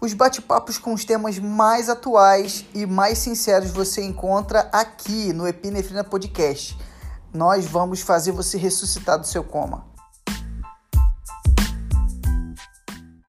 Os bate-papos com os temas mais atuais e mais sinceros você encontra aqui no Epinefrina Podcast. Nós vamos fazer você ressuscitar do seu coma.